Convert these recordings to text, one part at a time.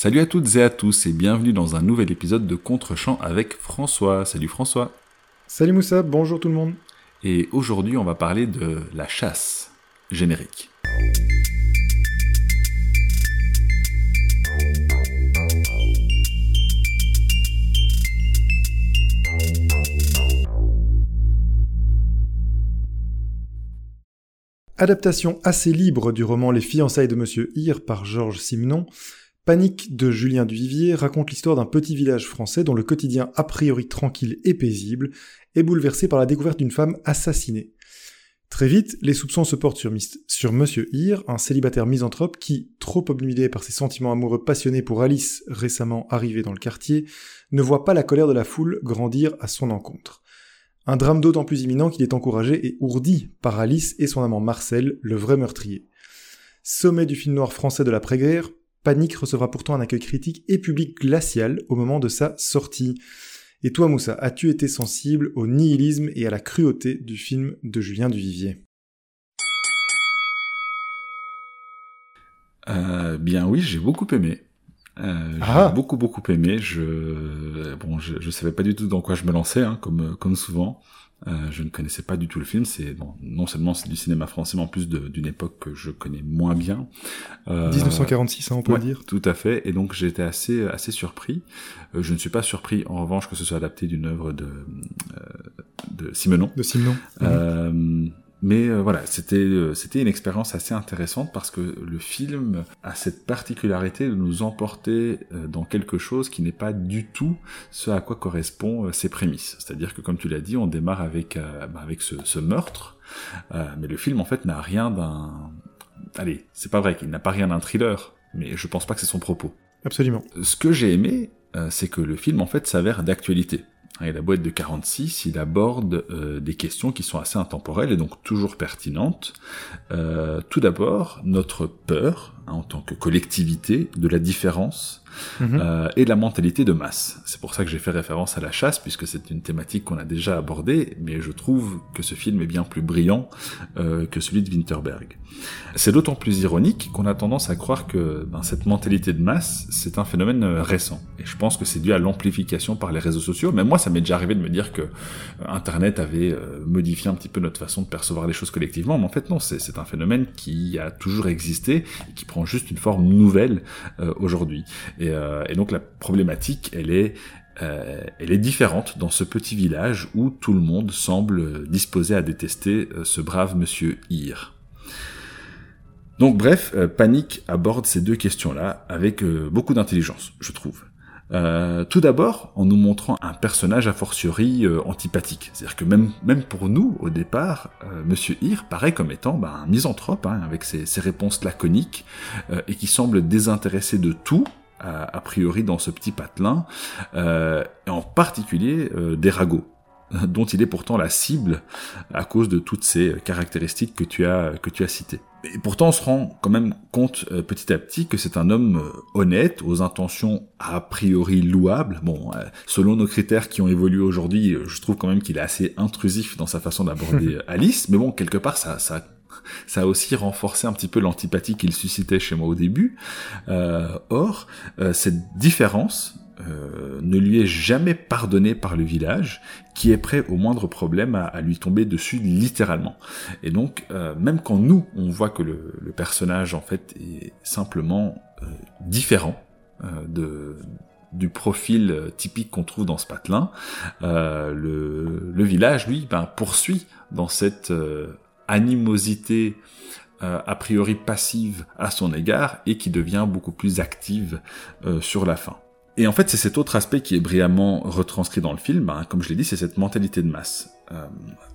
Salut à toutes et à tous et bienvenue dans un nouvel épisode de Contre-champ avec François. Salut François. Salut Moussa, bonjour tout le monde. Et aujourd'hui on va parler de la chasse générique. Adaptation assez libre du roman Les fiançailles de Monsieur Hir par Georges Simenon, Panique de Julien Duvivier raconte l'histoire d'un petit village français dont le quotidien a priori tranquille et paisible est bouleversé par la découverte d'une femme assassinée. Très vite, les soupçons se portent sur, Monsieur Hir, un célibataire misanthrope qui, trop obnubilé par ses sentiments amoureux passionnés pour Alice récemment arrivée dans le quartier, ne voit pas la colère de la foule grandir à son encontre. Un drame d'autant plus imminent qu'il est encouragé et ourdi par Alice et son amant Marcel, le vrai meurtrier. Sommet du film noir français de l'après-guerre, Panique recevra pourtant un accueil critique et public glacial au moment de sa sortie. Et toi Moussa, as-tu été sensible au nihilisme et à la cruauté du film de Julien Duvivier? Euh, Bien oui, j'ai beaucoup aimé. Euh, j'ai ah. beaucoup beaucoup aimé. Je bon, je, je savais pas du tout dans quoi je me lançais, hein, comme comme souvent. Euh, je ne connaissais pas du tout le film. C'est bon, non seulement c'est du cinéma français, mais en plus d'une époque que je connais moins bien. Euh, 1946, hein, on peut dire. Tout à fait. Et donc j'étais assez assez surpris. Euh, je ne suis pas surpris, en revanche, que ce soit adapté d'une œuvre de euh, de Simenon. De Simenon. Euh, mais euh, voilà, c'était euh, c'était une expérience assez intéressante parce que le film a cette particularité de nous emporter euh, dans quelque chose qui n'est pas du tout ce à quoi correspond ses prémices. C'est-à-dire que comme tu l'as dit, on démarre avec bah, avec ce, ce meurtre, mais le film en fait n'a rien d'un allez, c'est pas vrai qu'il n'a pas rien d'un thriller, mais je pense pas que c'est son propos. Absolument. Ce que j'ai aimé, c'est que le film en fait s'avère d'actualité. Et la boîte de 46, il aborde euh, des questions qui sont assez intemporelles et donc toujours pertinentes. Euh, tout d'abord, notre peur, hein, en tant que collectivité, de la différence Mhm. euh, et la mentalité de masse. C'est pour ça que j'ai fait référence à la chasse, puisque c'est une thématique qu'on a déjà abordée, mais je trouve que ce film est bien plus brillant euh, que celui de Winterberg. C'est d'autant plus ironique qu'on a tendance à croire que ben, cette mentalité de masse, c'est un phénomène euh, récent. Et je pense que c'est dû à l'amplification par les réseaux sociaux. Mais moi, ça m'est déjà arrivé de me dire que Internet avait modifié un petit peu notre façon de percevoir les choses collectivement, mais en fait non, c'est un phénomène qui a toujours existé et qui prend juste une forme nouvelle aujourd'hui. Euh, et, donc la problématique, elle est, euh, elle est différente dans ce petit village où tout le monde semble disposé à détester euh, ce brave monsieur Ir. Donc bref, Panic aborde ces deux questions-là avec beaucoup d'intelligence, je trouve. Euh, tout d'abord, en nous montrant un personnage a fortiori antipathique. C'est-à-dire que même, même pour nous, au départ, Monsieur Ir paraît comme étant bah, un misanthrope, hein, avec ses, ses, réponses laconiques, et qui semble désintéressé de tout, a, priori dans ce petit patelin, euh, et en particulier euh, des ragots dont il est pourtant la cible à cause de toutes ces caractéristiques que tu as que tu as citées. Et pourtant, on se rend quand même compte euh, petit à petit que c'est un homme euh, honnête, aux intentions a priori louables. Bon, euh, selon nos critères qui ont évolué aujourd'hui, je trouve quand même qu'il est assez intrusif dans sa façon d'aborder Alice. Mais bon, quelque part, ça, ça ça a aussi renforcé un petit peu l'antipathie qu'il suscitait chez moi au début. Euh, or, euh, cette différence euh, ne lui est jamais pardonnée par le village, qui est prêt au moindre problème à, lui tomber dessus littéralement. Et donc, même quand nous, on voit que le, personnage en fait est simplement différent du profil typique qu'on trouve dans ce patelin, le, le, village, lui, ben, poursuit dans cette animosité euh, a priori passive à son égard et qui devient beaucoup plus active euh, sur la fin. Et en fait, c'est cet autre aspect qui est brillamment retranscrit dans le film. Hein, comme je l'ai dit, c'est cette mentalité de masse. Euh,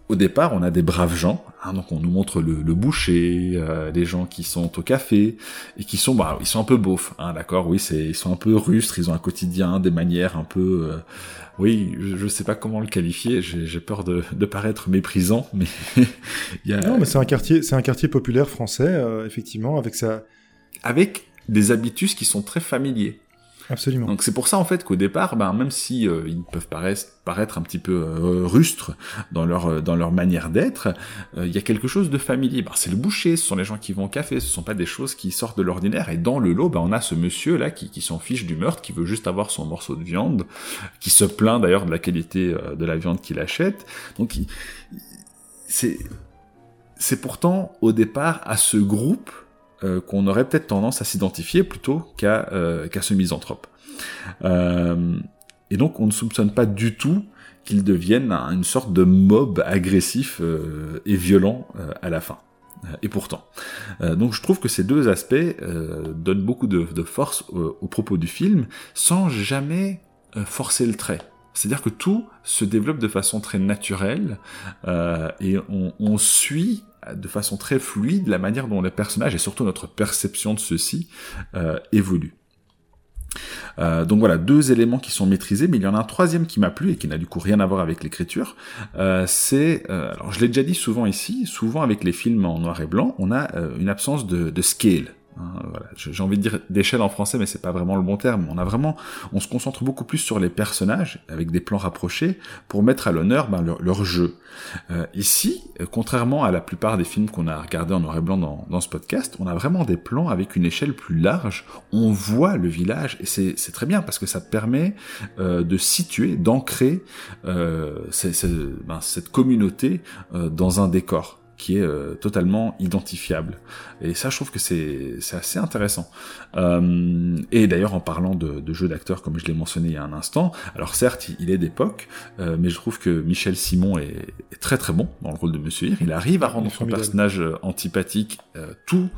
au départ, on a des braves gens, hein, donc on nous montre le, le boucher, euh, les gens qui sont au café et qui sont, bah, ils sont un peu beaufs, hein, d'accord, oui, c'est, ils sont un peu rustres, ils ont un quotidien, des manières un peu, euh, oui, je, je, sais pas comment le qualifier, j'ai peur de, de, paraître méprisant, mais il y a... non, mais c'est un quartier, c'est un quartier populaire français, euh, effectivement, avec sa, avec des habitus qui sont très familiers. Absolument. Donc c'est pour ça en fait qu'au départ, ben, même si euh, ils peuvent paraître, un petit peu euh, rustres dans leur euh, dans leur manière d'être, il y a quelque chose de familier. Ben, c'est le boucher, ce sont les gens qui vont au café, ce sont pas des choses qui sortent de l'ordinaire. Et dans le lot, ben, on a ce monsieur là qui, qui s'en fiche du meurtre, qui veut juste avoir son morceau de viande, qui se plaint d'ailleurs de la qualité de la viande qu'il achète. Donc c'est c'est pourtant au départ à ce groupe euh, qu'on aurait peut-être tendance à s'identifier plutôt qu'à euh, qu'à ce misanthrope. Euh, et donc on ne soupçonne pas du tout qu'il devienne une sorte de mob agressif et violent à la fin. Et pourtant. donc je trouve que ces deux aspects donnent beaucoup de, force au, propos du film sans jamais forcer le trait. C'est-à-dire que tout se développe de façon très naturelle et on, suit de façon très fluide la manière dont les personnages et surtout notre perception de ceux-ci euh, évoluent. Euh, donc voilà, deux éléments qui sont maîtrisés, mais il y en a un troisième qui m'a plu et qui n'a du coup rien à voir avec l'écriture. Euh, c'est, alors je l'ai déjà dit souvent ici, souvent avec les films en noir et blanc, on a une absence de scale, Hein, voilà. J'ai envie de dire d'échelle en français, mais c'est pas vraiment le bon terme. On a vraiment, on se concentre beaucoup plus sur les personnages avec des plans rapprochés pour mettre à l'honneur ben, leur, jeu. Euh, ici, euh, contrairement à la plupart des films qu'on a regardés en noir et blanc dans, ce podcast, on a vraiment des plans avec une échelle plus large. On voit le village et c'est très bien parce que ça permet euh, de situer, d'ancrer ben, cette communauté dans un décor qui est euh, totalement identifiable. Et ça, je trouve que c'est assez intéressant. Euh, et d'ailleurs, en parlant de, de jeux d'acteurs, comme je l'ai mentionné il y a un instant, alors certes, il est d'époque, euh, mais je trouve que Michel Simon est, est, très très bon dans le rôle de Monsieur Hir. Il arrive à rendre son personnage antipathique tout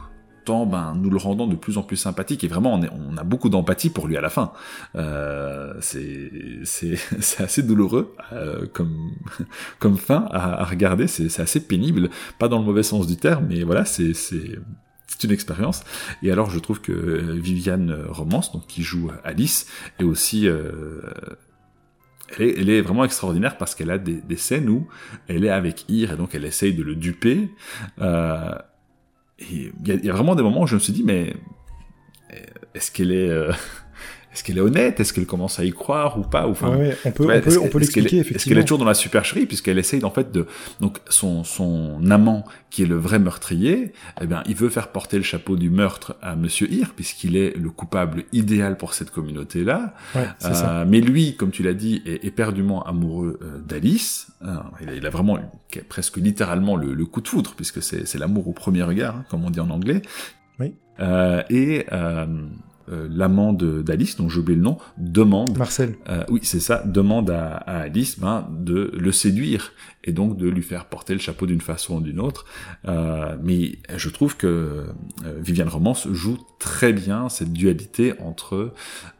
ben, nous le rendons de plus en plus sympathique et vraiment on, a beaucoup d'empathie pour lui à la fin. Euh, c'est assez douloureux euh, comme comme fin à, regarder, c'est assez pénible, pas dans le mauvais sens du terme, mais voilà, c'est c'est une expérience. Et alors je trouve que Viviane Romance, donc qui joue Alice, est aussi euh, elle est, vraiment extraordinaire parce qu'elle a des, des, scènes où elle est avec Ir et donc elle essaye de le duper. Euh, il y, a vraiment des moments où je me suis dit, mais euh, est-ce qu'elle est, euh, est-ce qu'elle est honnête? Est-ce qu'elle commence à y croire ou pas? Enfin, ouais, On peut, on peut, on peut l'expliquer effectivement. Est-ce qu'elle est toujours dans la supercherie puisqu'elle essaye en fait de donc son son amant qui est le vrai meurtrier, eh bien il veut faire porter le chapeau du meurtre à Monsieur Hir puisqu'il est le coupable idéal pour cette communauté là. Ouais, euh, mais lui, comme tu l'as dit, est, éperdument amoureux euh, d'Alice. Hein, il, a, vraiment presque littéralement le, le coup de foudre puisque c'est c'est l'amour au premier regard, hein, comme on dit en anglais. Oui. Euh, et euh, euh, l'amant d'Alice, dont j'ai oublié le nom, demande... Marcel. Euh, oui, c'est ça, demande à, à Alice ben, de le séduire et donc de lui faire porter le chapeau d'une façon ou d'une autre. Euh, mais je trouve que euh, Viviane Romance joue très bien cette dualité entre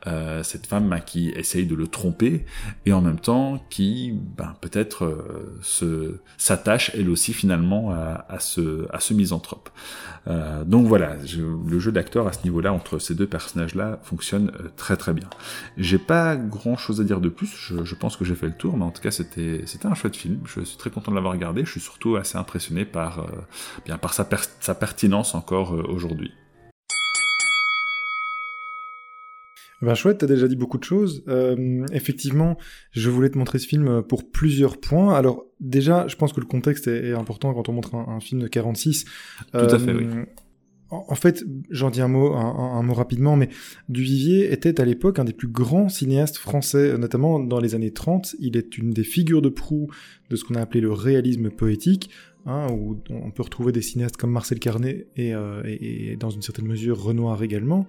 euh, cette femme ben, qui essaye de le tromper et en même temps qui ben, peut-être euh, se s'attache elle aussi finalement à, à, ce, à ce misanthrope. Donc voilà, le jeu d'acteur à ce niveau-là entre ces deux personnages là fonctionne euh, très très bien. J'ai pas grand chose à dire de plus, je, pense que j'ai fait le tour, mais en tout cas c'était c'était un chouette film, je suis très content de l'avoir regardé, je suis surtout assez impressionné par, euh, bien, par sa, sa pertinence encore euh, aujourd'hui. Ben chouette, t'as déjà dit beaucoup de choses. effectivement, je voulais te montrer ce film pour plusieurs points. Alors déjà, je pense que le contexte est, important quand on montre un, film de 46. Tout à fait, oui en fait, j'en dis un mot, un, mot rapidement, mais Duvivier était à l'époque un des plus grands cinéastes français, notamment dans les années 30. Il est une des figures de proue de ce qu'on a appelé le réalisme poétique, hein, où on peut retrouver des cinéastes comme Marcel Carnet et, euh, dans une certaine mesure Renoir également.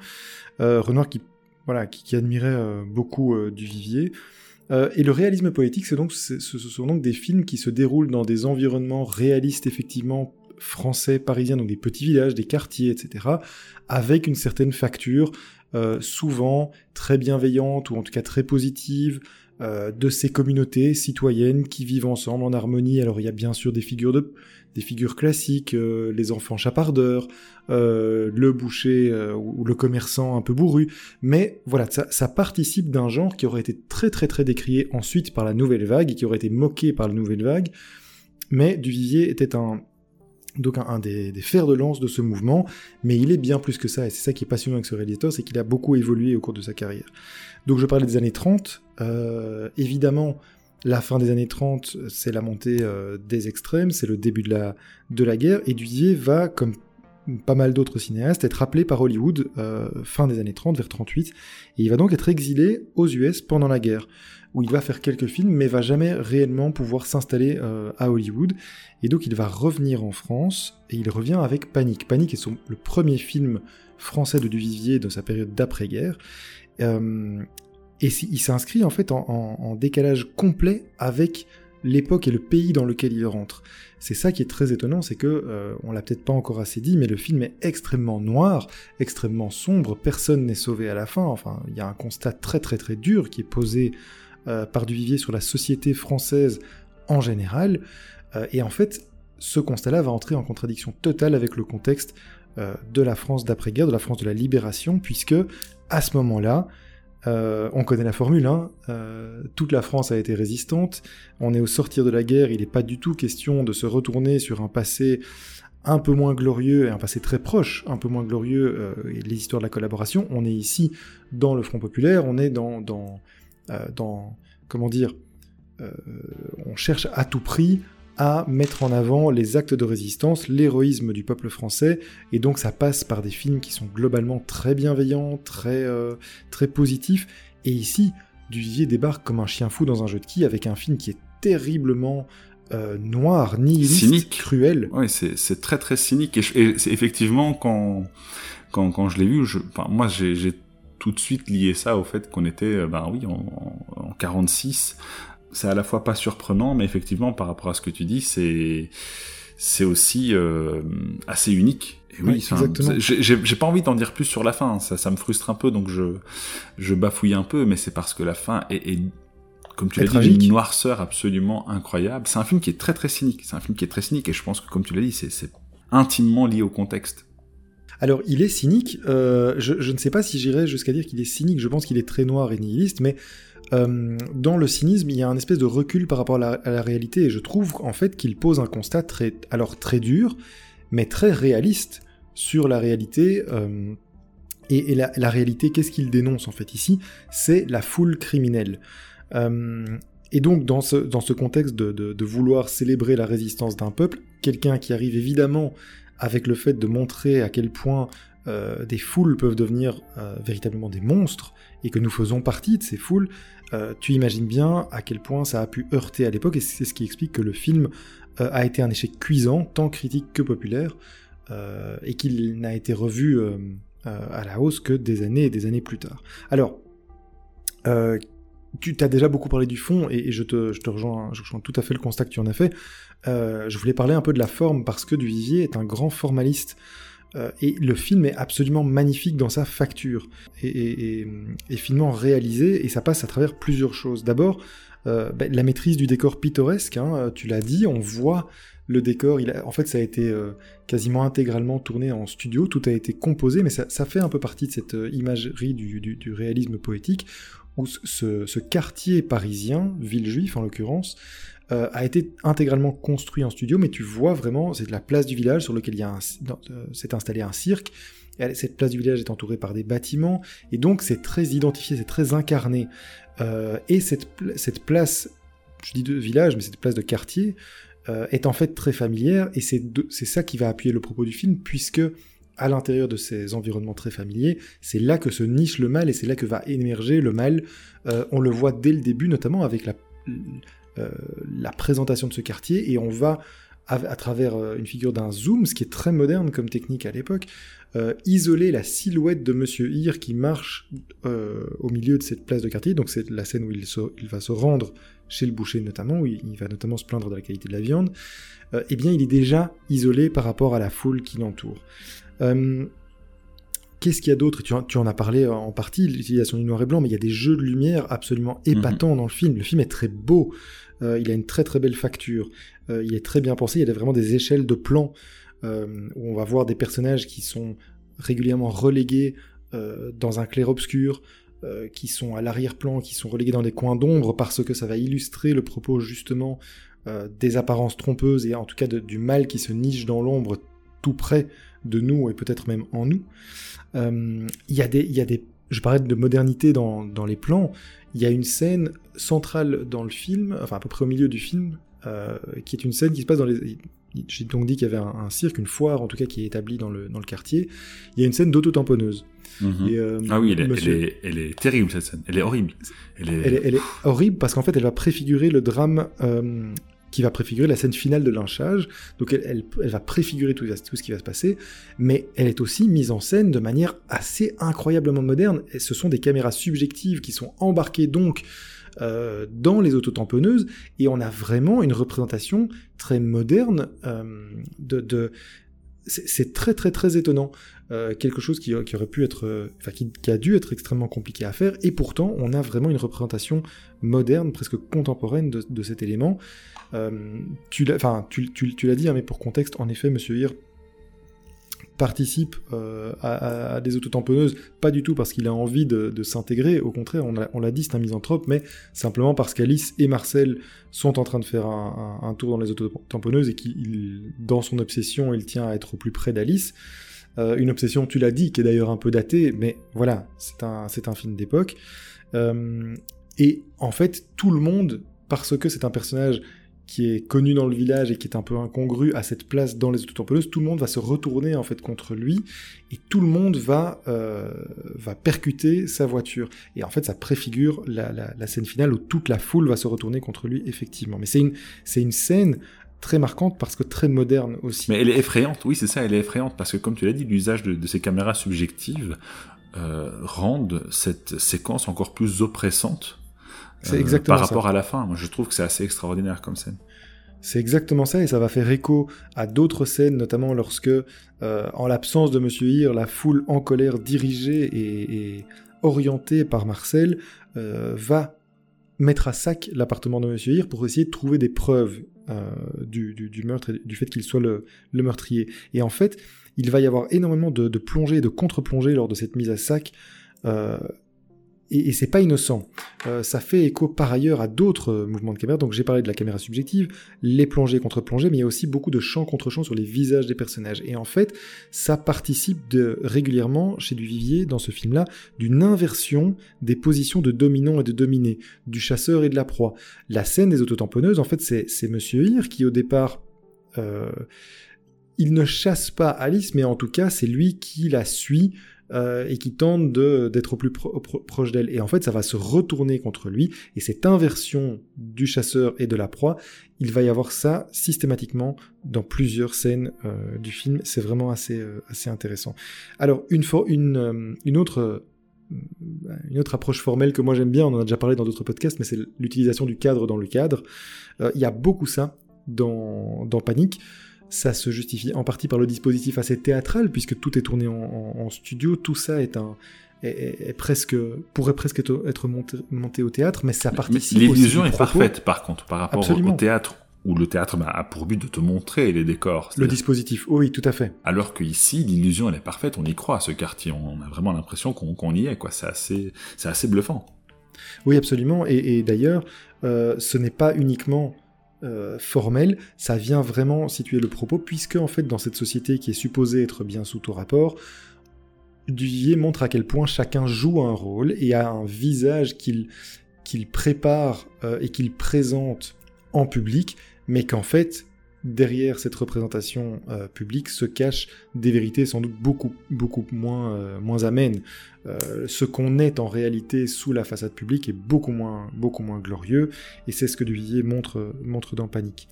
Euh, Renoir qui, voilà, qui, admirait euh, beaucoup Duvivier. et le réalisme poétique, ce sont donc des films qui se déroulent dans des environnements réalistes effectivement français parisiens, donc des petits villages, des quartiers, etc., avec une certaine facture, euh, souvent très bienveillante ou en tout cas très positive, euh, de ces communautés citoyennes qui vivent ensemble en harmonie. Alors il y a bien sûr des figures de des figures classiques, euh, les enfants chapardeurs, le boucher ou le commerçant un peu bourru, mais voilà, ça, ça participe d'un genre qui aurait été très très très décrié ensuite par la nouvelle vague et qui aurait été moqué par la nouvelle vague. Mais Duvivier était un, donc un, des, fers de lance de ce mouvement, mais il est bien plus que ça, et c'est ça qui est passionnant avec ce réalisateur, c'est qu'il a beaucoup évolué au cours de sa carrière. Donc je parlais des années 30, euh, évidemment, la fin des années 30, c'est la montée euh, des extrêmes, c'est le début de la, de la guerre, et Duvier va, comme pas mal d'autres cinéastes, être appelé par Hollywood euh, fin des années 30, vers 38, et il va donc être exilé aux US pendant la guerre il va faire quelques films, mais va jamais réellement pouvoir s'installer euh, à Hollywood. Et donc il va revenir en France, et il revient avec Panique. Panique est son, le premier film français de Duvivier de sa période d'après-guerre. Euh, et il s'inscrit en fait en, décalage complet avec l'époque et le pays dans lequel il rentre. C'est ça qui est très étonnant, c'est que, euh, on l'a peut-être pas encore assez dit, mais le film est extrêmement noir, extrêmement sombre, personne n'est sauvé à la fin, enfin, il y a un constat très très très dur qui est posé par Duvivier sur la société française en général. Euh, et en fait, ce constat-là va entrer en contradiction totale avec le contexte euh, de la France d'après-guerre, de la France de la libération, puisque à ce moment-là, on connaît la formule, hein, toute la France a été résistante, on est au sortir de la guerre, il n'est pas du tout question de se retourner sur un passé un peu moins glorieux et un passé très proche, un peu moins glorieux, les histoires de la collaboration. On est ici dans le Front Populaire, on est dans, euh, dans, comment dire, euh, on cherche à tout prix à mettre en avant les actes de résistance, l'héroïsme du peuple français, et donc ça passe par des films qui sont globalement très bienveillants, très, euh, très positifs, et ici, Duvivier débarque comme un chien fou dans un jeu de qui avec un film qui est terriblement noir, nihiliste, cynique. cruel. Oui, c'est très très cynique, et, effectivement, quand, quand, quand je l'ai vu, je, moi j'ai tout de suite lié ça au fait qu'on était, euh, ben oui, en, en 46. C'est à la fois pas surprenant, mais effectivement, par rapport à ce que tu dis, c'est c'est aussi euh, assez unique. Et oui, oui j'ai pas envie d'en dire plus sur la fin. Ça, ça me frustre un peu, donc je je bafouille un peu, mais c'est parce que la fin est, est comme tu l'as dit, une noirceur absolument incroyable. C'est un film qui est très très cynique. C'est un film qui est très cynique, et je pense que, comme tu l'as dit, c'est intimement lié au contexte. Alors, il est cynique. Euh, je, ne sais pas si j'irais jusqu'à dire qu'il est cynique. Je pense qu'il est très noir et nihiliste, mais euh, dans le cynisme, il y a un espèce de recul par rapport à la, réalité, et je trouve en fait qu'il pose un constat très, alors très dur, mais très réaliste sur la réalité. Euh, et, la, réalité, qu'est-ce qu'il dénonce en fait ici? C'est la foule criminelle. et donc, dans ce, contexte de, vouloir célébrer la résistance d'un peuple, quelqu'un qui arrive évidemment avec le fait de montrer à quel point euh, des foules peuvent devenir euh, véritablement des monstres, et que nous faisons partie de ces foules, euh, tu imagines bien à quel point ça a pu heurter à l'époque, et c'est ce qui explique que le film a été un échec cuisant, tant critique que populaire, et qu'il n'a été revu à la hausse que des années et des années plus tard. Alors, tu t'as déjà beaucoup parlé du fond, et, je, te, rejoins tout à fait le constat que tu en as fait. Euh, je voulais parler un peu de la forme parce que Duvivier est un grand formaliste. Euh, et le film est absolument magnifique dans sa facture et, finement réalisé et ça passe à travers plusieurs choses. D'abord, euh, ben, la maîtrise du décor pittoresque, hein, tu l'as dit, on voit le décor, il en fait ça a été quasiment intégralement tourné en studio, tout a été composé, mais ça, fait un peu partie de cette imagerie du, réalisme poétique, où ce, quartier parisien, ville juive en l'occurrence, euh, a été intégralement construit en studio, mais tu vois vraiment, c'est la place du village sur lequel a euh, s'est installé un cirque. Et cette place du village est entourée par des bâtiments, et donc c'est très identifié, c'est très incarné. Euh, et cette, cette place, je dis de village, mais cette place de quartier, est en fait très familière, et c'est ça qui va appuyer le propos du film, puisque à l'intérieur de ces environnements très familiers, c'est là que se niche le mal et c'est là que va émerger le mal. on le voit dès le début, notamment avec la, euh, la présentation de ce quartier et on va à, travers euh, une figure d'un zoom, ce qui est très moderne comme technique à l'époque, euh, isoler la silhouette de Monsieur Hir qui marche au milieu de cette place de quartier. Donc c'est la scène où il, va se rendre chez le boucher notamment, où il, va notamment se plaindre de la qualité de la viande. eh bien, il est déjà isolé par rapport à la foule qui l'entoure. Qu'est-ce qu'il y a d'autre? Tu, tu, en as parlé en partie, l'utilisation du noir et blanc, mais il y a des jeux de lumière absolument épatants dans le film. Le film est très beau. Euh, il a une très très belle facture, euh, il est très bien pensé, il y a vraiment des échelles de plans euh, où on va voir des personnages qui sont régulièrement relégués dans un clair-obscur, qui sont à l'arrière-plan, qui sont relégués dans des coins d'ombre parce que ça va illustrer le propos justement des apparences trompeuses et en tout cas du mal qui se niche dans l'ombre tout près de nous et peut-être même en nous. Il y, a des, y a des je parlais de modernité dans, dans, les plans, il y a une scène centrale dans le film, enfin à peu près au milieu du film, euh, qui est une scène qui se passe dans les... J'ai donc dit qu'il y avait un, cirque, une foire en tout cas qui est établie dans le, dans le quartier. Il y a une scène d'auto-tamponneuse. Mhm. Euh, ah oui, elle est, elle, est, terrible cette scène, elle est horrible. Elle est, elle est, horrible parce qu'en fait elle va préfigurer le drame euh, qui va préfigurer la scène finale de lynchage. Donc elle, va préfigurer tout, ce qui va se passer, mais elle est aussi mise en scène de manière assez incroyablement moderne. Et ce sont des caméras subjectives qui sont embarquées donc euh, dans les autotamponneuses, et on a vraiment une représentation très moderne euh, de c'est très très très étonnant. Euh, quelque chose qui, aurait pu être, enfin qui, a dû être extrêmement compliqué à faire, et pourtant on a vraiment une représentation moderne, presque contemporaine de, cet élément. Euh, tu l'as tu, tu, tu dit, hein, mais pour contexte, en effet, Monsieur Hir participe euh, à, des autotamponneuses, pas du tout parce qu'il a envie de, s'intégrer, au contraire, on l'a dit, c'est un misanthrope, mais simplement parce qu'Alice et Marcel sont en train de faire un, tour dans les autotamponneuses et qu'il, dans son obsession, il tient à être au plus près d'Alice. Euh, une obsession, tu l'as dit, qui est d'ailleurs un peu datée, mais voilà, c'est un, un film d'époque. et en fait, tout le monde, parce que c'est un personnage qui est connu dans le village et qui est un peu incongru à cette place dans les autotamponneuses, tout le monde va se retourner en fait contre lui et tout le monde va euh, percuter sa voiture et en fait ça préfigure la, scène finale où toute la foule va se retourner contre lui effectivement. Mais c'est une c'est une scène très marquante parce que très moderne aussi. Mais elle est effrayante, oui c'est ça, elle est effrayante parce que comme tu l'as dit, l'usage de, ces caméras subjectives euh, rendent cette séquence encore plus oppressante c'est euh, exactement par rapport à la fin. Moi, je trouve que c'est assez extraordinaire comme scène. C'est exactement ça, et ça va faire écho à d'autres scènes, notamment lorsque, euh, en l'absence de Monsieur Hir, la foule en colère dirigée et, orientée par Marcel euh, va mettre à sac l'appartement de Monsieur Hir pour essayer de trouver des preuves du, meurtre et du fait qu'il soit le, meurtrier. Et en fait, il va y avoir énormément de, de plongées et de contre-plongées lors de cette mise à sac et, c'est pas innocent. Euh, ça fait écho par ailleurs à d'autres euh, mouvements de caméra. Donc j'ai parlé de la caméra subjective, les plongées contre plongées, mais il y a aussi beaucoup de champs contre champs sur les visages des personnages. Et en fait, ça participe de, régulièrement chez Duvivier dans ce film-là d'une inversion des positions de dominant et de dominé, du chasseur et de la proie. La scène des autotamponneuses, en fait, c'est Monsieur Hir qui au départ euh, il ne chasse pas Alice, mais en tout cas, c'est lui qui la suit euh, et qui tente d'être au plus proche d'elle. Et en fait, ça va se retourner contre lui. Et cette inversion du chasseur et de la proie, il va y avoir ça systématiquement dans plusieurs scènes euh, du film. C'est vraiment assez, euh, intéressant. Alors, une, une, une autre une autre approche formelle que moi j'aime bien, on en a déjà parlé dans d'autres podcasts, mais c'est l'utilisation du cadre dans le cadre. Il y a beaucoup ça dans Panique. Ça se justifie en partie par le dispositif assez théâtral, puisque tout est tourné en, studio, tout ça est un, est, presque pourrait presque être, monté, au théâtre, mais ça participe. L'illusion est parfaite, par contre, par rapport au théâtre où le théâtre bah, a pour but de te montrer les décors. Le dispositif, oui, tout à fait. Alors qu'ici, l'illusion, elle est parfaite, on y croit à ce quartier, on a vraiment l'impression qu'on y est, quoi. C'est assez, assez bluffant. Oui, absolument. Et, d'ailleurs, euh, ce n'est pas uniquement euh, formel, ça vient vraiment situer le propos, puisque en fait dans cette société qui est supposée être bien sous tout rapport, Duvivier montre à quel point chacun joue un rôle et a un visage qu'il qu'il prépare euh, et qu'il présente en public, mais qu'en fait derrière cette représentation euh, publique se cachent des vérités sans doute beaucoup, moins, euh, moins amènes. Euh, ce qu'on est en réalité sous la façade publique est beaucoup moins, glorieux, et c'est ce que Duvivier montre, montre dans Panique.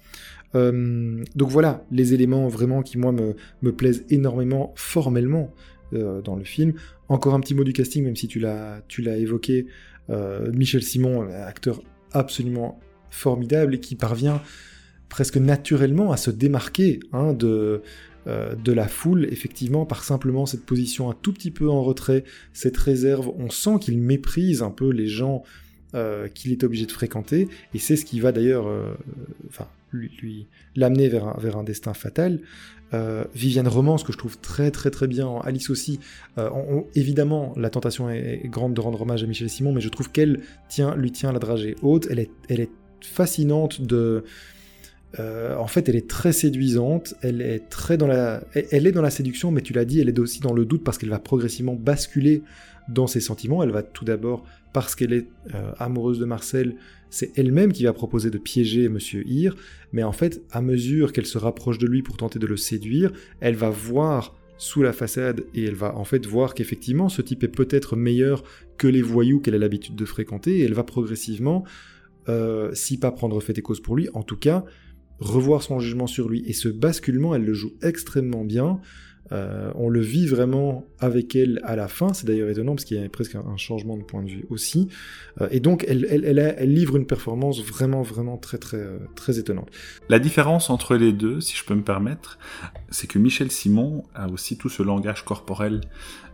donc voilà, les éléments vraiment qui moi me, me plaisent énormément formellement dans le film. Encore un petit mot du casting, même si tu l'as, tu l'as évoqué. Michel Simon, acteur absolument formidable et qui parvient presque naturellement à se démarquer hein, de, euh, de la foule, effectivement, par simplement cette position un tout petit peu en retrait, cette réserve. On sent qu'il méprise un peu les gens euh, qu'il est obligé de fréquenter, et c'est ce qui va d'ailleurs euh, lui, l'amener vers un, vers un destin fatal. Viviane Romance, que je trouve très très très bien, Alice aussi. évidemment, la tentation est, grande de rendre hommage à Michel Simon, mais je trouve qu'elle tient, lui tient la dragée haute. Elle est, elle est fascinante de, en fait, elle est très séduisante, elle est très dans la, séduction, mais tu l'as dit, elle est aussi dans le doute parce qu'elle va progressivement basculer dans ses sentiments. Elle va tout d'abord, parce qu'elle est amoureuse de Marcel, c'est elle-même qui va proposer de piéger Monsieur Hir, mais en fait, à mesure qu'elle se rapproche de lui pour tenter de le séduire, elle va voir sous la façade et elle va en fait voir qu'effectivement ce type est peut-être meilleur que les voyous qu'elle a l'habitude de fréquenter et elle va progressivement, euh, si pas prendre fait et cause pour lui, en tout cas revoir son jugement sur lui. Et ce basculement, elle le joue extrêmement bien. Euh, on le vit vraiment avec elle à la fin, c'est d'ailleurs étonnant parce qu'il y a presque un changement de point de vue aussi. Euh, et donc elle, livre une performance vraiment vraiment très très euh, très étonnante. La différence entre les deux, si je peux me permettre, c'est que Michel Simon a aussi tout ce langage corporel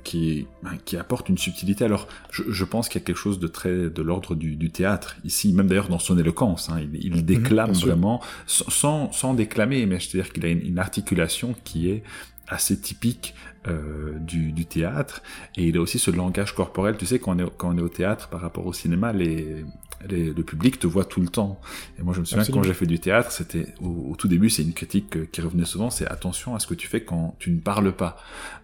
qui, ben, qui apporte une subtilité. Alors, je, pense qu'il y a quelque chose de très de l'ordre du, théâtre ici, même d'ailleurs dans son éloquence. Hein, il, mhm, déclame vraiment sans, sans, déclamer, mais je veux dire qu'il a une, articulation qui est assez typique euh, du, du, théâtre. Et il a aussi ce langage corporel. Tu sais, quand on est, quand on est au théâtre par rapport au cinéma, les, le public te voit tout le temps. Et moi, je me souviens quand j'ai fait du théâtre, c'était au, tout début, c'est une critique qui revenait souvent, c'est attention à ce que tu fais quand tu ne parles pas,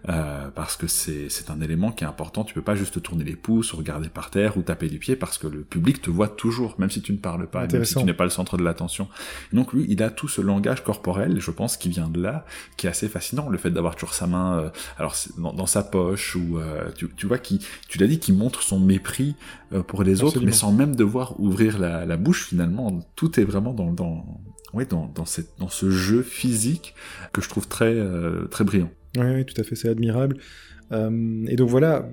euh, parce que c'est un élément qui est important. Tu peux pas juste tourner les pouces, ou regarder par terre ou taper du pied, parce que le public te voit toujours, même si tu ne parles pas, même si tu n'es pas le centre de l'attention. Donc lui, il a tout ce langage corporel, je pense, qui vient de là, qui est assez fascinant. Le fait d'avoir toujours sa main, euh, alors dans, sa poche ou euh, tu, tu, vois, qui, tu l'as dit, qui montre son mépris euh, pour les autres, mais sans même devoir ouvrir la, bouche finalement. Tout est vraiment dans, dans, ouais, dans, dans, cette, dans ce jeu physique que je trouve très, euh, très brillant. Oui, tout à fait, c'est admirable. Et donc voilà,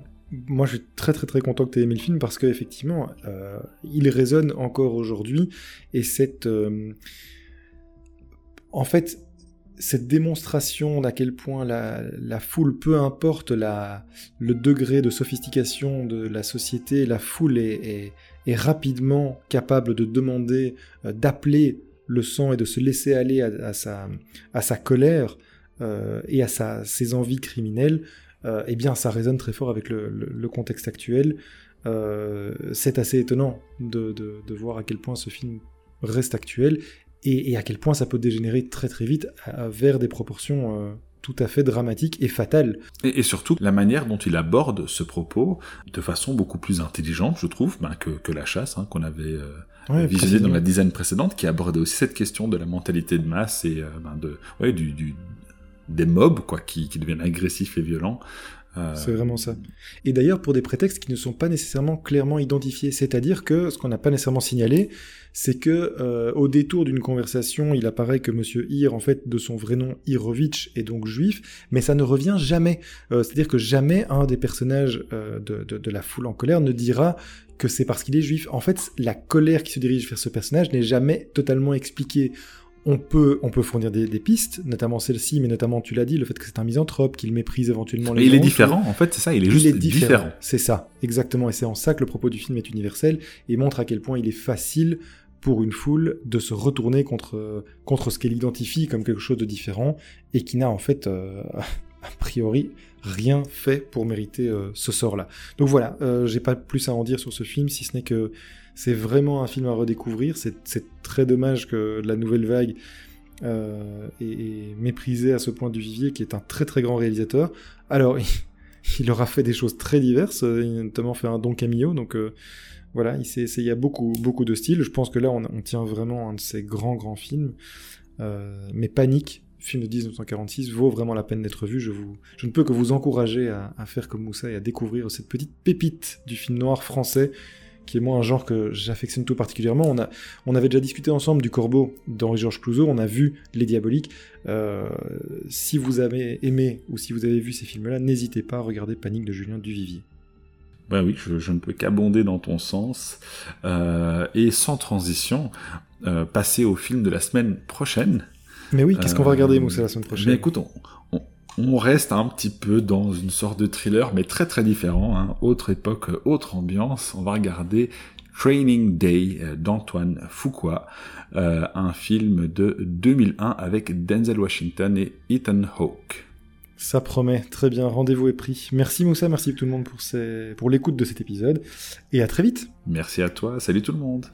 moi je suis très très très content que tu aies aimé le film parce qu'effectivement, euh, il résonne encore aujourd'hui et cette... en fait, cette démonstration d'à quel point la, foule, peu importe le degré de sophistication de la société, la foule est, rapidement capable de demander, euh, d'appeler le sang et de se laisser aller à, sa, colère euh, et à ses envies criminelles, euh, eh bien ça résonne très fort avec le, contexte actuel. c'est assez étonnant de, voir à quel point ce film reste actuel et, à quel point ça peut dégénérer très très vite vers des proportions euh, tout à fait dramatiques et fatales. Et, surtout la manière dont il aborde ce propos de façon beaucoup plus intelligente, je trouve, ben, que, la chasse hein, qu'on avait euh, visionné dans la dizaine précédente, qui abordait aussi cette question de la mentalité de masse et euh, ben, de, ouais, du, du, des mobs quoi, qui, qui deviennent agressifs et violents. C'est vraiment ça. Et d'ailleurs pour des prétextes qui ne sont pas nécessairement clairement identifiés, c'est-à-dire que ce qu'on n'a pas nécessairement signalé, c'est que euh, au détour d'une conversation, il apparaît que Monsieur Ir, en fait, de son vrai nom Irovitch, est donc juif, mais ça ne revient jamais. Euh, c'est-à-dire que jamais un des personnages euh, de, la foule en colère ne dira que c'est parce qu'il est juif. En fait, la colère qui se dirige vers ce personnage n'est jamais totalement expliquée on peut, on peut fournir des, pistes, notamment celle-ci, mais notamment, tu l'as dit, le fait que c'est un misanthrope, qu'il méprise éventuellement les Il est différent, en fait, c'est ça, il est juste différent. C'est ça, exactement, et c'est en ça que le propos du film est universel, et montre à quel point il est facile pour une foule de se retourner contre, contre ce qu'elle identifie comme quelque chose de différent et qui n'a en fait euh, a priori rien fait pour mériter euh, ce sort-là. Donc voilà, euh, j'ai pas plus à en dire sur ce film si ce n'est que c'est vraiment un film à redécouvrir. C'est très dommage que la nouvelle vague est, méprisée à ce point du Vivier, qui est un très très grand réalisateur. Alors, il, aura fait des choses très diverses, il a notamment fait un Don Camillo, donc voilà, il s'est essayé à beaucoup, de styles. Je pense que là, on, tient vraiment un de ces grands, grands films. Euh, mais Panique, film de 1946, vaut vraiment la peine d'être vu. Je, vous, je ne peux que vous encourager à, faire comme Moussa et à découvrir cette petite pépite du film noir français, qui est moi un genre que j'affectionne tout particulièrement. On, a, on avait déjà discuté ensemble du Corbeau d'Henri-Georges Clouzot, on a vu Les Diaboliques. Euh, si vous avez aimé ou si vous avez vu ces films-là, n'hésitez pas à regarder Panique de Julien Duvivier. Ben oui, je, ne peux qu'abonder dans ton sens. Euh, et sans transition, euh, passer au film de la semaine prochaine. Mais oui, qu'est-ce qu'on va regarder, Moussa, la semaine prochaine? Mais écoute, on, reste un petit peu dans une sorte de thriller, mais très très différent. Hein. Autre époque, autre ambiance. On va regarder Training Day euh, d'Antoine Fuqua, un film de 2001 avec Denzel Washington et Ethan Hawke. Ça promet, très bien, rendez-vous est pris. Merci Moussa, merci tout le monde pour, pour l'écoute de cet épisode, et à très vite. Merci à toi, salut tout le monde.